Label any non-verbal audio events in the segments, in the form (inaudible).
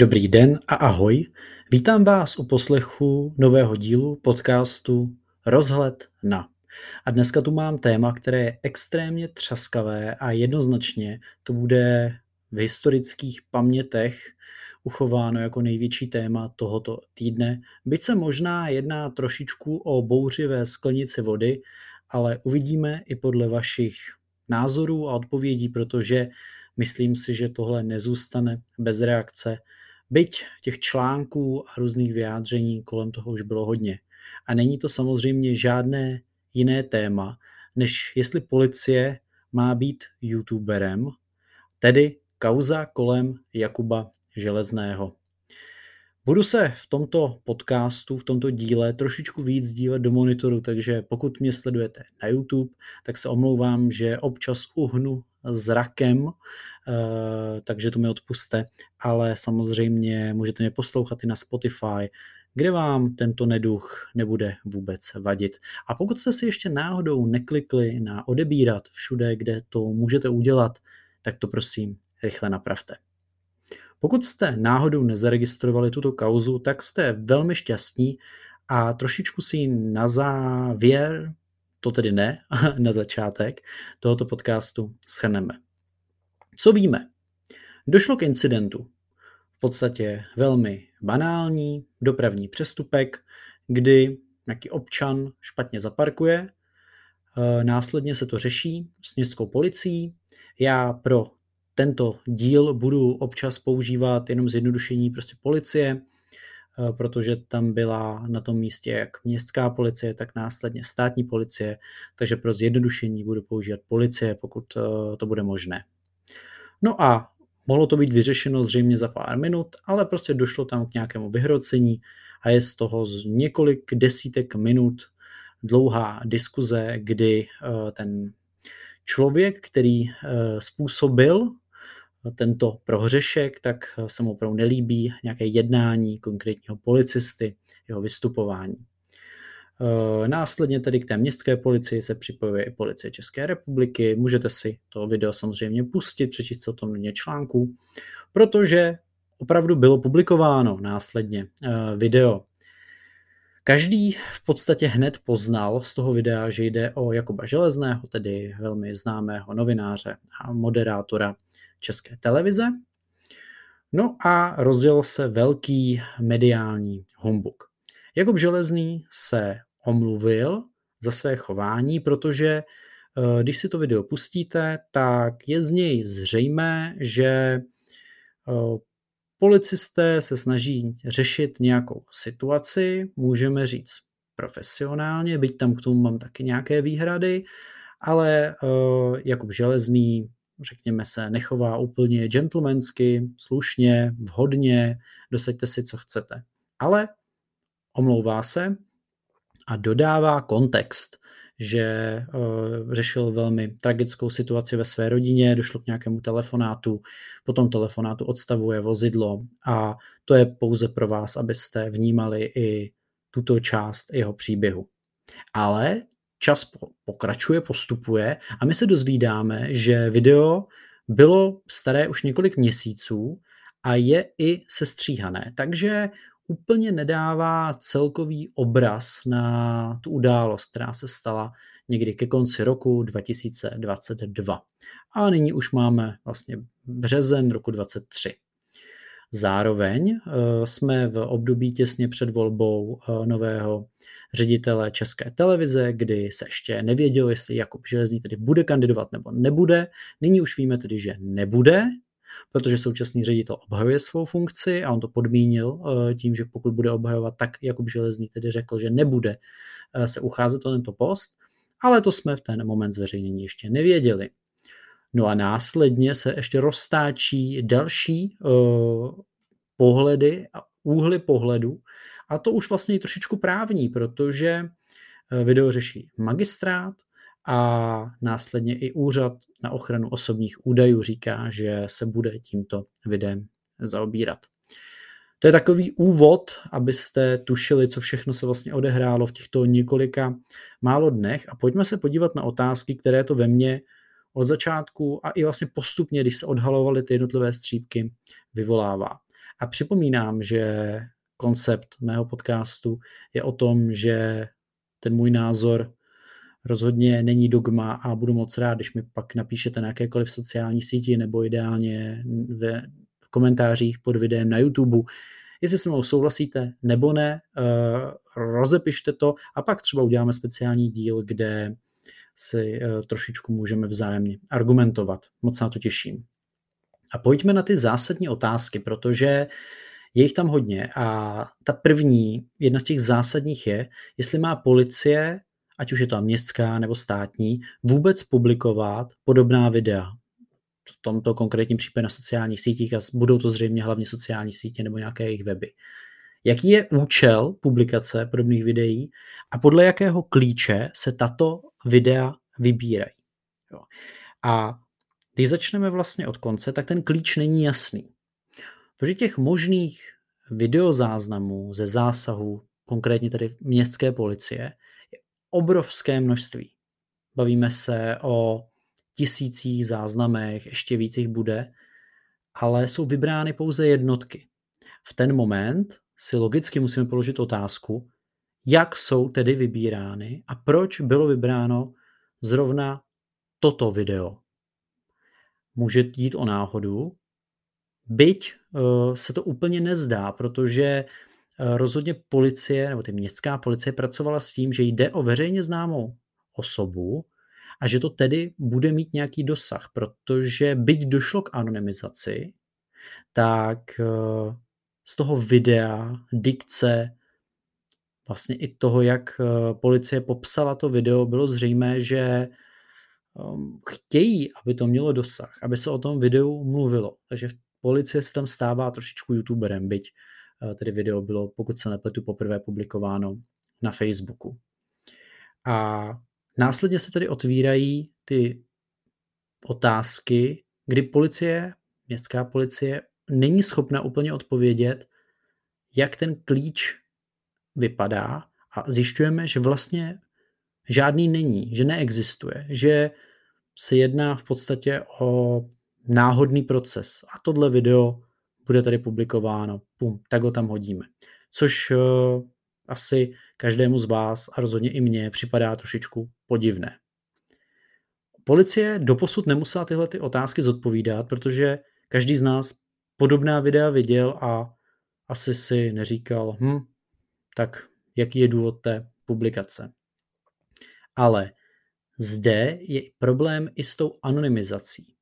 Dobrý den a ahoj. Vítám vás u poslechu nového dílu podcastu Rozhled na. A dneska tu mám téma, které je extrémně třaskavé a jednoznačně to bude v historických pamětech uchováno jako největší téma tohoto týdne. Byť se možná jedná trošičku o bouřivé sklenici vody, ale uvidíme i podle vašich názorů a odpovědí, protože myslím si, že tohle nezůstane bez reakce Byť těch článků a různých vyjádření kolem toho už bylo hodně. A není to samozřejmě žádné jiné téma, než jestli policie má být youtuberem, tedy kauza kolem Jakuba Železného. Budu se v tomto podcastu, v tomto díle trošičku víc dívat do monitoru, takže pokud mě sledujete na YouTube, tak se omlouvám, že občas uhnu zrakem, takže to mi odpuste, ale samozřejmě můžete mě poslouchat i na Spotify, kde vám tento neduch nebude vůbec vadit. A pokud jste si ještě náhodou neklikli na odebírat všude, kde to můžete udělat, tak to prosím rychle napravte. Pokud jste náhodou nezaregistrovali tuto kauzu, tak jste velmi šťastní a trošičku si na závěr, to tedy ne, (laughs) na začátek tohoto podcastu schrneme. Co víme? Došlo k incidentu. V podstatě velmi banální dopravní přestupek, kdy nějaký občan špatně zaparkuje, e, následně se to řeší s městskou policií. Já pro tento díl budu občas používat jenom zjednodušení prostě policie, eh, protože tam byla na tom místě jak městská policie, tak následně státní policie, takže pro zjednodušení budu používat policie, pokud eh, to bude možné. No a mohlo to být vyřešeno zřejmě za pár minut, ale prostě došlo tam k nějakému vyhrocení a je z toho z několik desítek minut dlouhá diskuze, kdy eh, ten člověk, který způsobil tento prohřešek, tak se mu opravdu nelíbí nějaké jednání konkrétního policisty, jeho vystupování. E, následně tedy k té městské policii se připojuje i policie České republiky. Můžete si to video samozřejmě pustit, přečíst se o tom mě článku, protože opravdu bylo publikováno následně e, video. Každý v podstatě hned poznal z toho videa, že jde o Jakuba Železného, tedy velmi známého novináře a moderátora české televize. No a rozjel se velký mediální humbuk. Jakub Železný se omluvil za své chování, protože eh, když si to video pustíte, tak je z něj zřejmé, že eh, policisté se snaží řešit nějakou situaci, můžeme říct profesionálně, byť tam k tomu mám taky nějaké výhrady, ale eh, Jakub Železný řekněme se, nechová úplně gentlemansky, slušně, vhodně, dosaďte si, co chcete. Ale omlouvá se a dodává kontext, že uh, řešil velmi tragickou situaci ve své rodině, došlo k nějakému telefonátu, po tom telefonátu odstavuje vozidlo a to je pouze pro vás, abyste vnímali i tuto část jeho příběhu. Ale čas pokračuje, postupuje a my se dozvídáme, že video bylo staré už několik měsíců a je i sestříhané, takže úplně nedává celkový obraz na tu událost, která se stala někdy ke konci roku 2022. A nyní už máme vlastně březen roku 2023. Zároveň eh, jsme v období těsně před volbou eh, nového ředitele České televize, kdy se ještě nevědělo, jestli Jakub Železný tedy bude kandidovat nebo nebude. Nyní už víme tedy, že nebude, protože současný ředitel obhajuje svou funkci a on to podmínil eh, tím, že pokud bude obhajovat, tak Jakub Železný tedy řekl, že nebude se ucházet o tento post, ale to jsme v ten moment zveřejnění ještě nevěděli. No a následně se ještě roztáčí další uh, pohledy a úhly pohledu a to už vlastně je trošičku právní, protože eh, video řeší magistrát a následně i úřad na ochranu osobních údajů říká, že se bude tímto videem zaobírat. To je takový úvod, abyste tušili, co všechno se vlastně odehrálo v těchto několika málo dnech a pojďme se podívat na otázky, které to ve mně od začátku a i vlastně postupně, když se odhalovaly ty jednotlivé střípky, vyvolává. A připomínám, že koncept mého podcastu je o tom, že ten můj názor rozhodně není dogma a budu moc rád, když mi pak napíšete na jakékoliv sociální síti nebo ideálně ve komentářích pod videem na YouTube, jestli se mnou souhlasíte nebo ne, eh, rozepište to a pak třeba uděláme speciální díl, kde si eh, trošičku můžeme vzájemně argumentovat. Moc na to těším. A pojďme na ty zásadní otázky, protože je jich tam hodně a ta první, jedna z těch zásadních je, jestli má policie, ať už je to městská nebo státní, vůbec publikovat podobná videa. V tomto konkrétním případě na sociálních sítích a budou to zřejmě hlavně sociální sítě nebo nějaké jejich weby. Jaký je účel publikace podobných videí a podle jakého klíče se tato videa vybírají. Jo. A když začneme vlastně od konce, tak ten klíč není jasný. Protože těch možných videozáznamů ze zásahu, konkrétně tedy městské policie, obrovské množství. Bavíme se o tisících záznamech, ještě víc jich bude, ale jsou vybrány pouze jednotky. V ten moment si logicky musíme položit otázku, jak jsou tedy vybírány a proč bylo vybráno zrovna toto video. Může jít o náhodu, byť uh, se to úplně nezdá, protože rozhodně policie, nebo ty městská policie pracovala s tím, že jde o veřejně známou osobu a že to tedy bude mít nějaký dosah, protože byť došlo k anonymizaci, tak uh, z toho videa, dikce, vlastně i toho, jak eh, policie popsala to video, bylo zřejmé, že um, chtějí, aby to mělo dosah, aby se o tom videu mluvilo. Takže policie se tam stává trošičku youtuberem, byť eh, tedy video bylo, pokud se nepletu, poprvé publikováno na Facebooku. A následně se tedy otvírají ty otázky, kdy policie, městská policie, není schopna úplně odpovědět, jak ten klíč vypadá a zjišťujeme, že vlastně žádný není, že neexistuje, že se jedná v podstatě o náhodný proces. A tohle video bude tady publikováno, pum, tak ho tam hodíme. Což uh, asi každému z vás a rozhodně i mně připadá trošičku podivné. Policie doposud nemusela tyhle ty otázky zodpovídat, protože každý z nás podobná videa viděl a asi si neříkal, hm, tak jaký je důvod té publikace. Ale zde je problém i s tou anonymizací.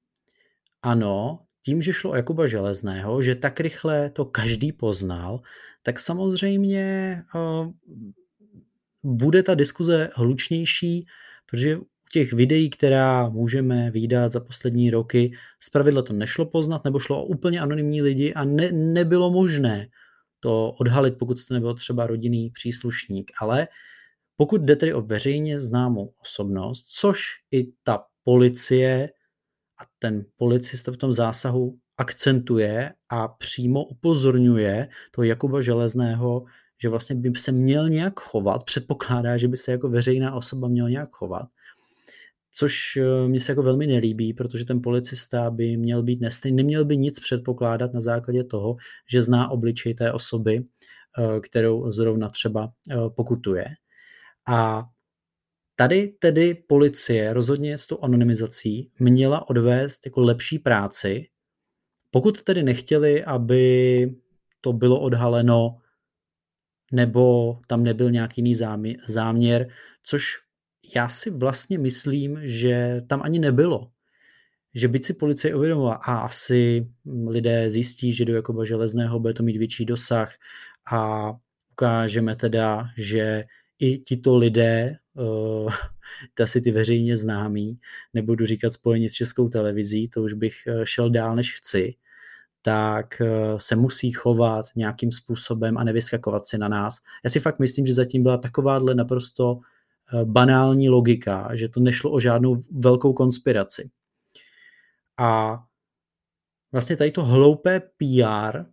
Ano, tím, že šlo o Jakuba Železného, že tak rychle to každý poznal, tak samozřejmě uh, bude ta diskuze hlučnější, protože u těch videí, která můžeme výdat za poslední roky, zpravidla to nešlo poznat, nebo šlo o úplně anonymní lidi a ne, nebylo možné to odhalit, pokud jste nebyl třeba rodinný příslušník. Ale pokud jde tedy o veřejně známou osobnost, což i ta policie a ten policista v tom zásahu akcentuje a přímo upozorňuje toho Jakuba Železného, že vlastně by se měl nějak chovat, předpokládá, že by se jako veřejná osoba měl nějak chovat, což eh, mi se jako velmi nelíbí, protože ten policista by měl být nestejný, neměl by nic předpokládat na základě toho, že zná obličej té osoby, eh, kterou zrovna třeba eh, pokutuje. A tady tedy policie rozhodně s tou anonymizací měla odvést jako lepší práci, pokud tedy nechtěli, aby to bylo odhaleno nebo tam nebyl nějaký jiný záměr, což já si vlastně myslím, že tam ani nebylo. Že byť si policie uvědomila, a asi lidé zjistí, že do Jakoba Železného bude to mít větší dosah a ukážeme teda, že i tito lidé, (laughs) uh, asi ty veřejně známí, nebudu říkat spojení s českou televizí, to už bych eh, šel dál, než chci, tak eh, se musí chovat nějakým způsobem a nevyskakovat si na nás. Já si fakt myslím, že zatím byla takováhle naprosto Eh, banální logika, že to nešlo o žádnou velkou konspiraci. A vlastně tady to hloupé PR,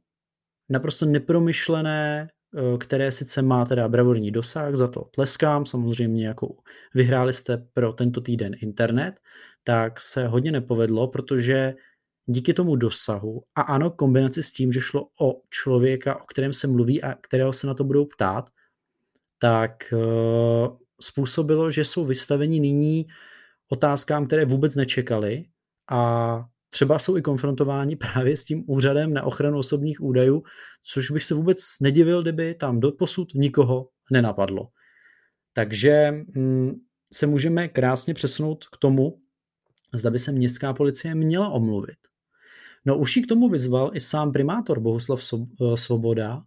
naprosto nepromyšlené, eh, které sice má teda bravurní dosah, za to tleskám, samozřejmě jako vyhráli jste pro tento týden internet, tak se hodně nepovedlo, protože díky tomu dosahu a ano, kombinaci s tím, že šlo o člověka, o kterém se mluví a kterého se na to budou ptát, tak uh, způsobilo, že jsou vystaveni nyní otázkám, které vůbec nečekali a třeba jsou i konfrontováni právě s tím úřadem na ochranu osobních údajů, což bych se vůbec nedivil, kdyby tam do posud nikoho nenapadlo. Takže mm, se můžeme krásně přesunout k tomu, zda by se městská policie měla omluvit. No už ji k tomu vyzval i sám primátor Bohuslav eh, Svoboda,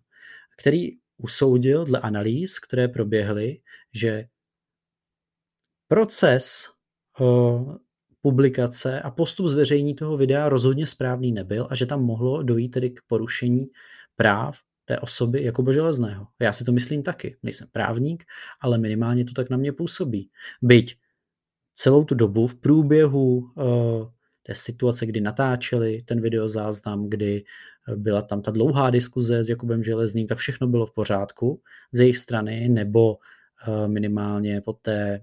který usoudil dle analýz, které proběhly, že proces uh, publikace a postup zveřejní toho videa rozhodně správný nebyl a že tam mohlo dojít tedy k porušení práv té osoby jako Železného. Já si to myslím taky. Nejsem právník, ale minimálně to tak na mě působí. Byť celou tu dobu v průběhu uh, té situace, kdy natáčeli ten videozáznam, kdy eh, byla tam ta dlouhá diskuze s Jakubem Železným, tak všechno bylo v pořádku z jejich strany, nebo uh, minimálně po té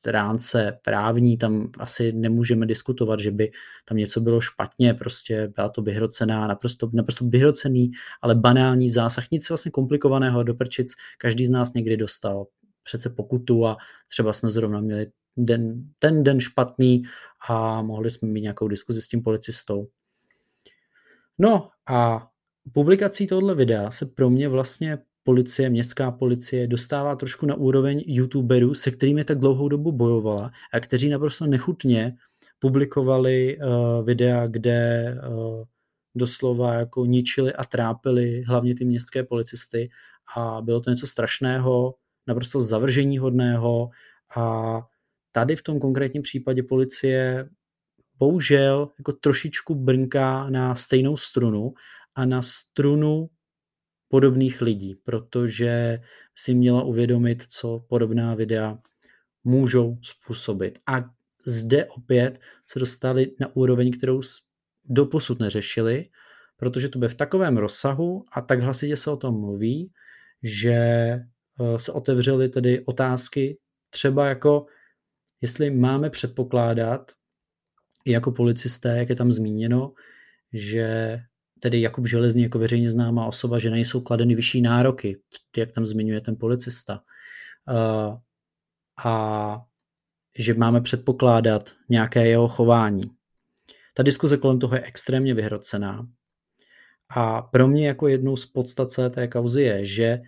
stránce právní tam asi nemůžeme diskutovat, že by tam něco bylo špatně, prostě byla to vyhrocená, naprosto, naprosto vyhrocený, ale banální zásah, nic vlastně komplikovaného do prčic, každý z nás někdy dostal přece pokutu a třeba jsme zrovna měli den, ten den špatný a mohli jsme mít nějakou diskuzi s tím policistou. No a publikací tohle videa se pro mě vlastně policie, městská policie dostává trošku na úroveň youtuberů, se kterými tak dlouhou dobu bojovala a kteří naprosto nechutně publikovali uh, videa, kde uh, doslova jako ničili a trápili hlavně ty městské policisty. A bylo to něco strašného, naprosto zavržení hodného a tady v tom konkrétním případě policie bohužel jako trošičku brnká na stejnou strunu a na strunu podobných lidí, protože si měla uvědomit, co podobná videa můžou způsobit. A zde opět se dostali na úroveň, kterou doposud neřešili, protože to bude v takovém rozsahu a tak hlasitě se o tom mluví, že eh, se otevřely tedy otázky třeba jako, jestli máme předpokládat, jako policisté, jak je tam zmíněno, že tedy Jakub Železný jako veřejně známá osoba, že na něj jsou kladeny vyšší nároky, jak tam zmiňuje ten policista. A že máme předpokládat nějaké jeho chování. Ta diskuze kolem toho je extrémně vyhrocená. A pro mě jako jednou z podstat té kauzy je, že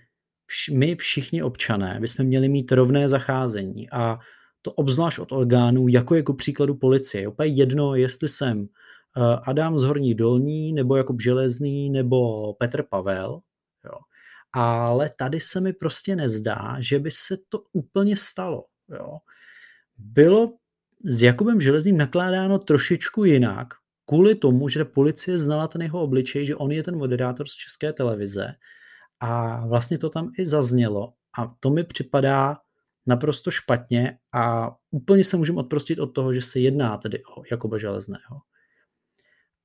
vš- my všichni občané bychom měli mít rovné zacházení a to obzvlášť od orgánů, jako jako příkladu policie. Je úplně jedno, jestli jsem Adam z Horní Dolní, nebo Jakub Železný, nebo Petr Pavel. Jo. Ale tady se mi prostě nezdá, že by se to úplně stalo. Jo. Bylo s Jakubem Železným nakládáno trošičku jinak, kvůli tomu, že policie znala ten jeho obličej, že on je ten moderátor z české televize a vlastně to tam i zaznělo a to mi připadá naprosto špatně a úplně se můžeme odprostit od toho, že se jedná tedy o Jakuba Železného.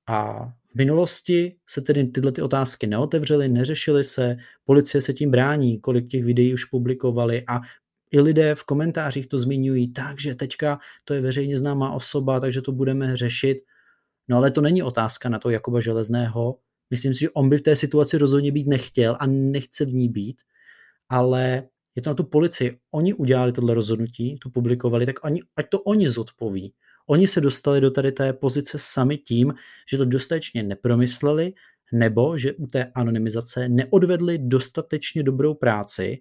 A v minulosti se tedy tyhle ty otázky neotevřely, neřešily se, policie se tím brání, kolik těch videí už publikovali a i lidé v komentářích to zmiňují, takže teďka to je veřejně známá osoba, takže to budeme řešit. No ale to není otázka na to Jakuba Železného. Myslím si, že on by v té situaci rozhodně být nechtěl a nechce v ní být, ale je to na tu policii. Oni udělali tohle rozhodnutí, to publikovali, tak oni, ať to oni zodpoví. Oni se dostali do tady té pozice sami tím, že to dostatečně nepromysleli, nebo že u té anonymizace neodvedli dostatečně dobrou práci.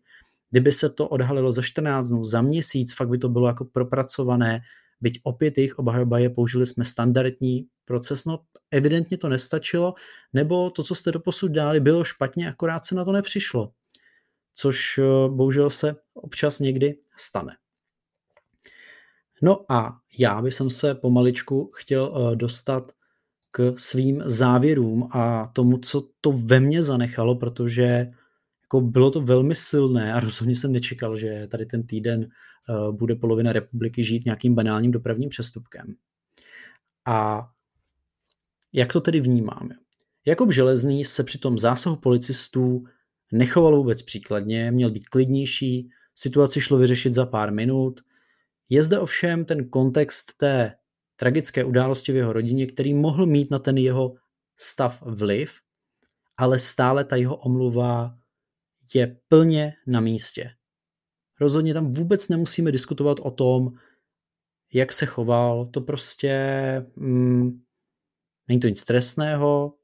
Kdyby se to odhalilo za 14 dnů, za měsíc, fakt by to bylo jako propracované, byť opět jejich obhajoba je, použili jsme standardní proces, no evidentně to nestačilo, nebo to, co jste doposud dali, bylo špatně, akorát se na to nepřišlo. Což eh, bohužel se občas někdy stane. No a já bych se pomaličku chtěl eh, dostat k svým závěrům a tomu, co to ve mně zanechalo, protože jako bylo to velmi silné a rozhodně jsem nečekal, že tady ten týden eh, bude polovina republiky žít nějakým banálním dopravním přestupkem. A jak to tedy vnímáme? Jakub Železný se při tom zásahu policistů nechoval vůbec příkladně, měl být klidnější, situaci šlo vyřešit za pár minut, je zde ovšem ten kontext té tragické události v jeho rodině, který mohl mít na ten jeho stav vliv, ale stále ta jeho omluva je plně na místě. Rozhodně tam vůbec nemusíme diskutovat o tom, jak se choval. To prostě mm, není to nic stresného,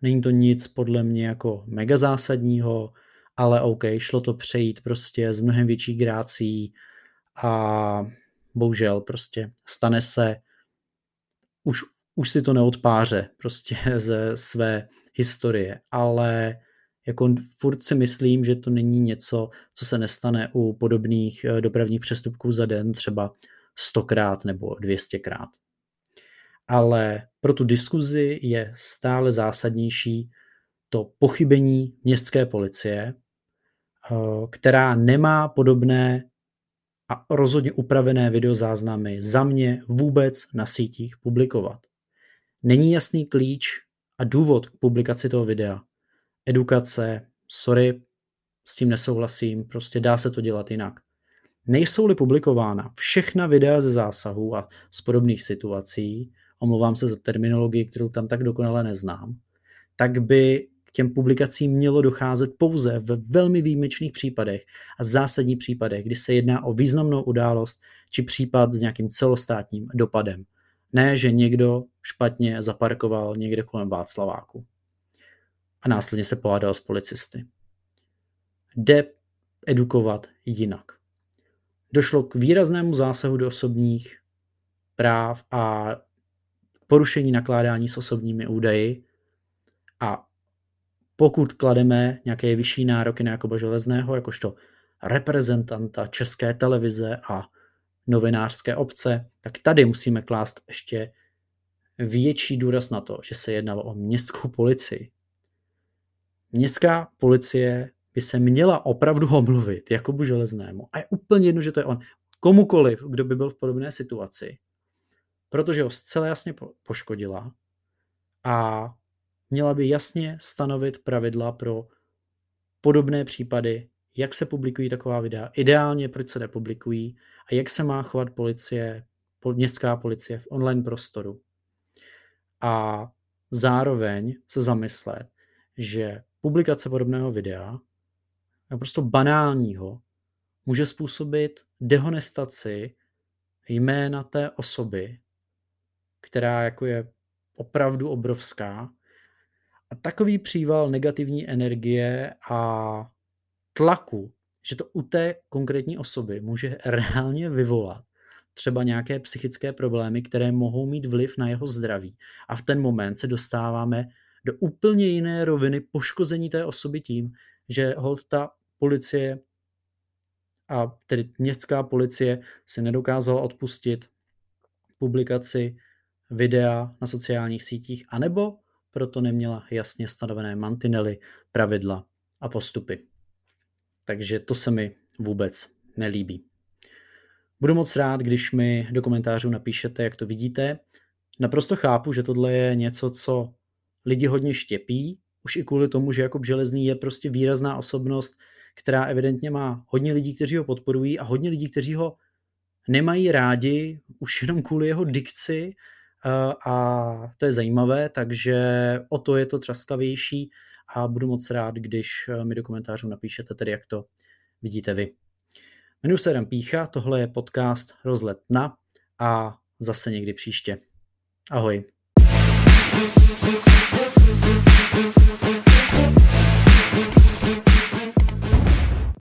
není to nic podle mě jako mega zásadního, ale OK, šlo to přejít prostě z mnohem větší grácí a bohužel prostě stane se, už, už si to neodpáře prostě (laughs) ze své historie, ale jako furt si myslím, že to není něco, co se nestane u podobných eh, dopravních přestupků za den třeba stokrát nebo dvěstěkrát. Ale pro tu diskuzi je stále zásadnější to pochybení městské policie, eh, která nemá podobné a rozhodně upravené videozáznamy za mě vůbec na sítích publikovat. Není jasný klíč a důvod k publikaci toho videa. Edukace, sorry, s tím nesouhlasím, prostě dá se to dělat jinak. Nejsou-li publikována všechna videa ze zásahů a z podobných situací, omlouvám se za terminologii, kterou tam tak dokonale neznám, tak by těm publikacím mělo docházet pouze v velmi výjimečných případech a zásadních případech, kdy se jedná o významnou událost či případ s nějakým celostátním dopadem. Ne, že někdo špatně zaparkoval někde kolem Václaváku a následně se pohádal s policisty. Jde edukovat jinak. Došlo k výraznému zásahu do osobních práv a porušení nakládání s osobními údaji a pokud klademe nějaké vyšší nároky na Jakoba Železného, jakožto reprezentanta české televize a novinářské obce, tak tady musíme klást ještě větší důraz na to, že se jednalo o městskou policii. Městská policie by se měla opravdu omluvit Jakobu Železnému. A je úplně jedno, že to je on. Komukoliv, kdo by byl v podobné situaci, protože ho zcela jasně poškodila a měla by jasně stanovit pravidla pro podobné případy, jak se publikují taková videa, ideálně proč se nepublikují a jak se má chovat policie, městská policie v online prostoru. A zároveň se zamyslet, že publikace podobného videa, naprosto banálního, může způsobit dehonestaci jména té osoby, která jako je opravdu obrovská a takový příval negativní energie a tlaku, že to u té konkrétní osoby může reálně vyvolat třeba nějaké psychické problémy, které mohou mít vliv na jeho zdraví. A v ten moment se dostáváme do úplně jiné roviny poškození té osoby tím, že hold ta policie a tedy městská policie se nedokázala odpustit publikaci videa na sociálních sítích, anebo proto neměla jasně stanovené mantinely, pravidla a postupy. Takže to se mi vůbec nelíbí. Budu moc rád, když mi do komentářů napíšete, jak to vidíte. Naprosto chápu, že tohle je něco, co lidi hodně štěpí, už i kvůli tomu, že Jakob Železný je prostě výrazná osobnost, která evidentně má hodně lidí, kteří ho podporují a hodně lidí, kteří ho nemají rádi už jenom kvůli jeho dikci a to je zajímavé, takže o to je to třaskavější a budu moc rád, když eh, mi do komentářů napíšete tedy, jak to vidíte vy. Jmenuji se Adam Pícha, tohle je podcast Rozlet na a zase někdy příště. Ahoj. thank you